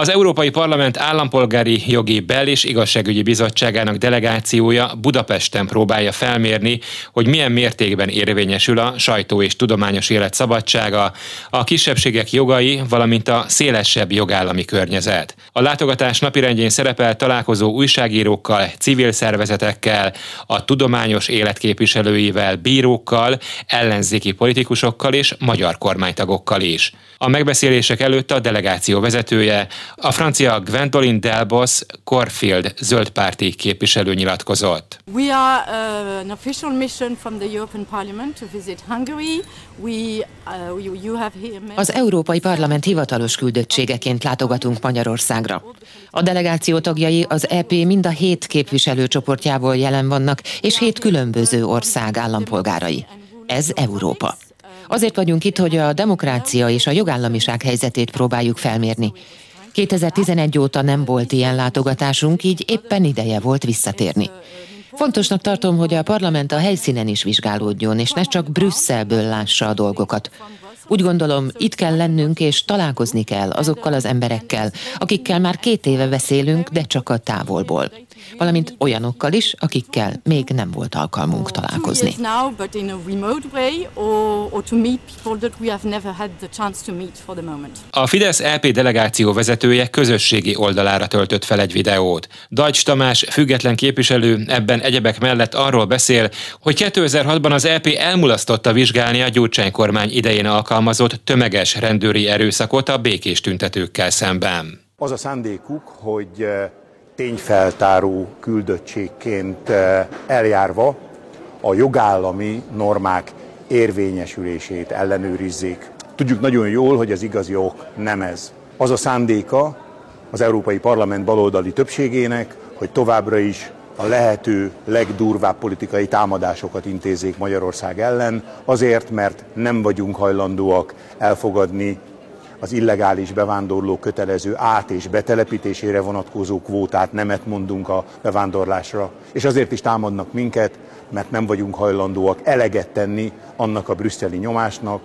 Az Európai Parlament Állampolgári Jogi Bel- és Igazságügyi Bizottságának delegációja Budapesten próbálja felmérni, hogy milyen mértékben érvényesül a sajtó és tudományos élet szabadsága, a kisebbségek jogai, valamint a szélesebb jogállami környezet. A látogatás napirendjén szerepel találkozó újságírókkal, civil szervezetekkel, a tudományos élet képviselőivel, bírókkal, ellenzéki politikusokkal és magyar kormánytagokkal is. A megbeszélések előtt a delegáció vezetője, a francia Gwendoline Delbos Corfield zöldpárti képviselő nyilatkozott. We are uh, an official mission from the European Parliament to visit Hungary. We, uh, you, you have here... Az Európai Parlament hivatalos küldöttségeként látogatunk Magyarországra. A delegáció tagjai az EP mind a hét képviselőcsoportjából jelen vannak, és hét különböző ország állampolgárai. Ez Európa. Azért vagyunk itt, hogy a demokrácia és a jogállamiság helyzetét próbáljuk felmérni. 2011 óta nem volt ilyen látogatásunk, így éppen ideje volt visszatérni. Fontosnak tartom, hogy a parlament a helyszínen is vizsgálódjon, és ne csak Brüsszelből lássa a dolgokat. Úgy gondolom, itt kell lennünk, és találkozni kell azokkal az emberekkel, akikkel már két éve beszélünk, de csak a távolból valamint olyanokkal is, akikkel még nem volt alkalmunk találkozni. A Fidesz LP delegáció vezetője közösségi oldalára töltött fel egy videót. Dajcs Tamás, független képviselő ebben egyebek mellett arról beszél, hogy 2006-ban az LP elmulasztotta vizsgálni a Gyurcsány kormány idején alkalmazott tömeges rendőri erőszakot a békés tüntetőkkel szemben. Az a szándékuk, hogy eh, tényfeltáró küldöttségként eh, eljárva a jogállami normák érvényesülését ellenőrizzék. Tudjuk nagyon jól, hogy az igazi ok nem ez. Az a szándéka az Európai Parlament baloldali többségének, hogy továbbra is a lehető legdurvább politikai támadásokat intézzék Magyarország ellen, azért, mert nem vagyunk hajlandóak elfogadni az illegális bevándorló kötelező át- és betelepítésére vonatkozó kvótát nemet mondunk a bevándorlásra, és azért is támadnak minket, mert nem vagyunk hajlandóak eleget tenni annak a brüsszeli nyomásnak,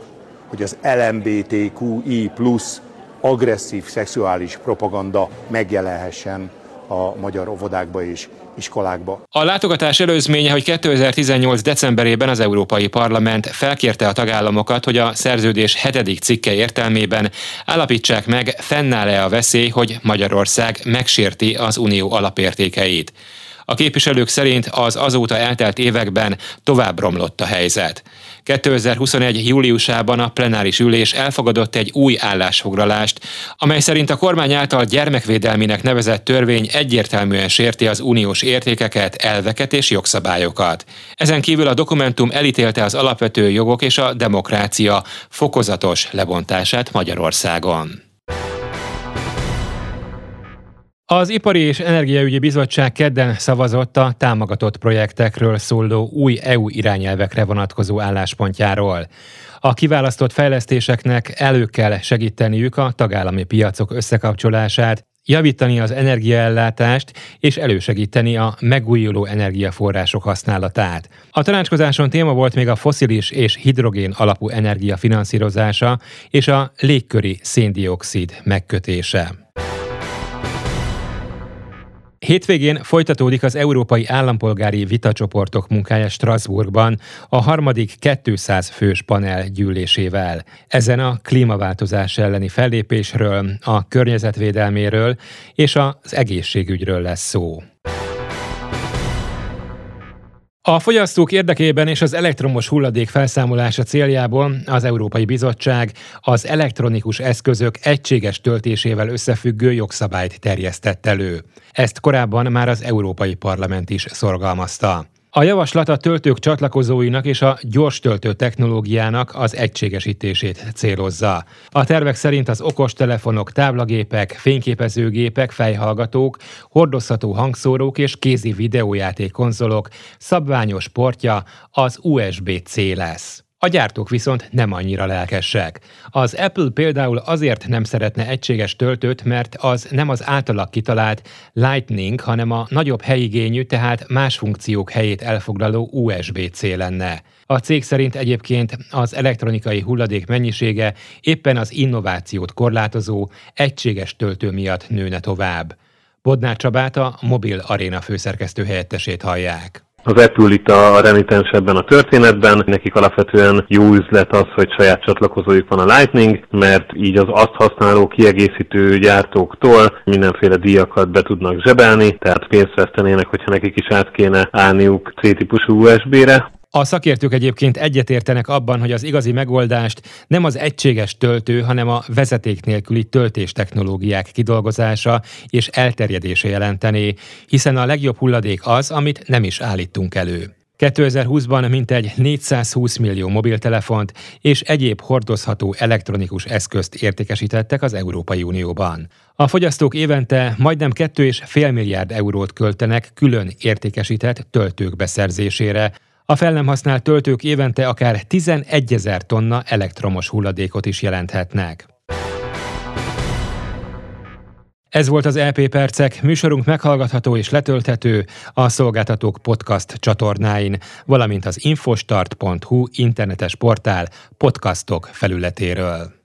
hogy az LMBTQI plusz agresszív szexuális propaganda megjelenhessen a magyar óvodákba és iskolákba. A látogatás előzménye, hogy 2018. decemberében az Európai Parlament felkérte a tagállamokat, hogy a szerződés hetedik cikke értelmében állapítsák meg, fennáll-e a veszély, hogy Magyarország megsérti az unió alapértékeit. A képviselők szerint az azóta eltelt években tovább romlott a helyzet. 2021. júliusában a plenáris ülés elfogadott egy új állásfoglalást, amely szerint a kormány által gyermekvédelminek nevezett törvény egyértelműen sérti az uniós értékeket, elveket és jogszabályokat. Ezen kívül a dokumentum elítélte az alapvető jogok és a demokrácia fokozatos lebontását Magyarországon. Az Ipari és Energiaügyi Bizottság kedden szavazott a támogatott projektekről szóló új EU irányelvekre vonatkozó álláspontjáról. A kiválasztott fejlesztéseknek elő kell segíteniük a tagállami piacok összekapcsolását, javítani az energiaellátást és elősegíteni a megújuló energiaforrások használatát. A tanácskozáson téma volt még a foszilis és hidrogén alapú energia finanszírozása és a légköri széndiokszid megkötése. Hétvégén folytatódik az Európai Állampolgári Vitacsoportok munkája Strasbourgban a harmadik 200 fős panel gyűlésével. Ezen a klímaváltozás elleni fellépésről, a környezetvédelméről és az egészségügyről lesz szó. A fogyasztók érdekében és az elektromos hulladék felszámolása céljából az Európai Bizottság az elektronikus eszközök egységes töltésével összefüggő jogszabályt terjesztett elő. Ezt korábban már az Európai Parlament is szorgalmazta. A javaslat a töltők csatlakozóinak és a gyors töltő technológiának az egységesítését célozza. A tervek szerint az okostelefonok, táblagépek, fényképezőgépek, fejhallgatók, hordozható hangszórók és kézi videójáték konzolok szabványos portja az USB-C lesz. A gyártók viszont nem annyira lelkesek. Az Apple például azért nem szeretne egységes töltőt, mert az nem az általak kitalált Lightning, hanem a nagyobb helyigényű, tehát más funkciók helyét elfoglaló USB-C lenne. A cég szerint egyébként az elektronikai hulladék mennyisége éppen az innovációt korlátozó, egységes töltő miatt nőne tovább. Bodnár Csabát a Mobil Aréna főszerkesztő helyettesét hallják. Az Apple itt a renitens ebben a történetben. Nekik alapvetően jó üzlet az, hogy saját csatlakozójuk van a Lightning, mert így az azt használó kiegészítő gyártóktól mindenféle díjakat be tudnak zsebelni, tehát pénzt vesztenének, hogyha nekik is át kéne állniuk C-típusú USB-re. A szakértők egyébként egyetértenek abban, hogy az igazi megoldást nem az egységes töltő, hanem a vezeték nélküli töltés technológiák kidolgozása és elterjedése jelentené, hiszen a legjobb hulladék az, amit nem is állítunk elő. 2020-ban mintegy 420 millió mobiltelefont és egyéb hordozható elektronikus eszközt értékesítettek az Európai Unióban. A fogyasztók évente majdnem 2,5 milliárd eurót költenek külön értékesített töltők beszerzésére, a fel nem használt töltők évente akár 11 ezer tonna elektromos hulladékot is jelenthetnek. Ez volt az LP e Percek, műsorunk meghallgatható és letölthető a Szolgáltatók Podcast csatornáin, valamint az infostart.hu internetes portál podcastok felületéről.